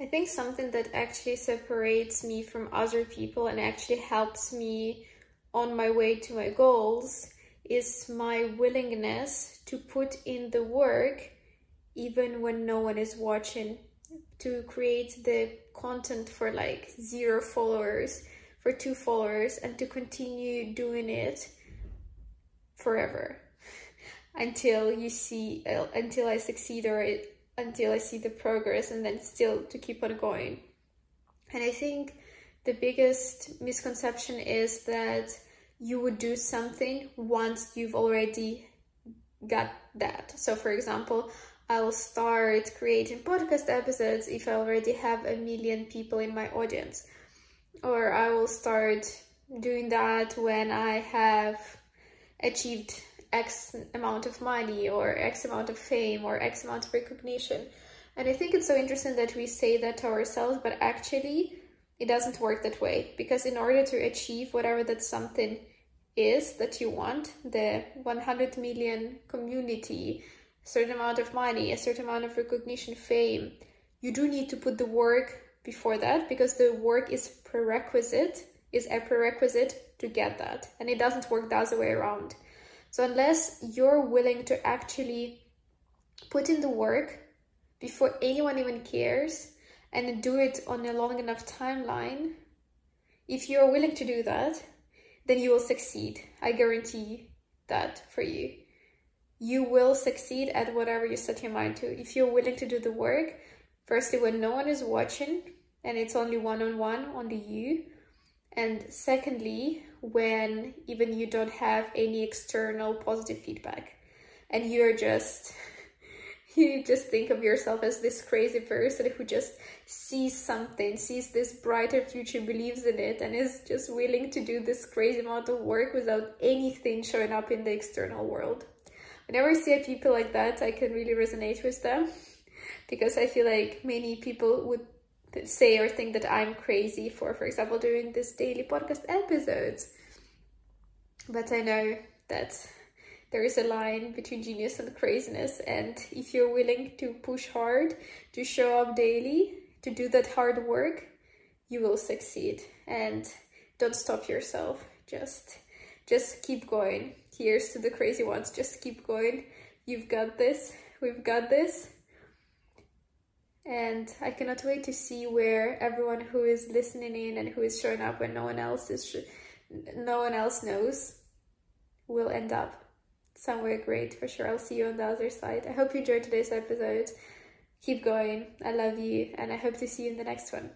I think something that actually separates me from other people and actually helps me on my way to my goals is my willingness to put in the work even when no one is watching to create the content for like zero followers for two followers and to continue doing it forever until you see uh, until I succeed or it, until I see the progress and then still to keep on going. And I think the biggest misconception is that you would do something once you've already got that. So for example, I'll start creating podcast episodes if I already have a million people in my audience. Or I will start doing that when I have achieved X amount of money or X amount of fame or X amount of recognition. And I think it's so interesting that we say that to ourselves, but actually it doesn't work that way because in order to achieve whatever that something is that you want, the 100 million community, a certain amount of money, a certain amount of recognition, fame, you do need to put the work before that because the work is prerequisite, is a prerequisite to get that. And it doesn't work the other way around. So unless you're willing to actually put in the work before anyone even cares and do it on a long enough timeline, if you're willing to do that, then you will succeed. I guarantee that for you. You will succeed at whatever you set your mind to. If you're willing to do the work, firstly, when no one is watching and it's only one on one, on only you. And secondly, when even you don't have any external positive feedback and you're just you just think of yourself as this crazy person who just sees something, sees this brighter future, believes in it, and is just willing to do this crazy amount of work without anything showing up in the external world. Whenever I see people like that, I can really resonate with them because I feel like many people would say or think that I'm crazy for, for example, doing this daily podcast episodes. But I know that there is a line between genius and craziness, and if you're willing to push hard, to show up daily, to do that hard work, you will succeed. And don't stop yourself. Just just keep going. Here's to the crazy ones. Just keep going. You've got this. We've got this and I cannot wait to see where everyone who is listening in and who is showing up when no one else is no one else knows will end up somewhere great for sure. I'll see you on the other side. I hope you enjoyed today's episode. Keep going. I love you and I hope to see you in the next one.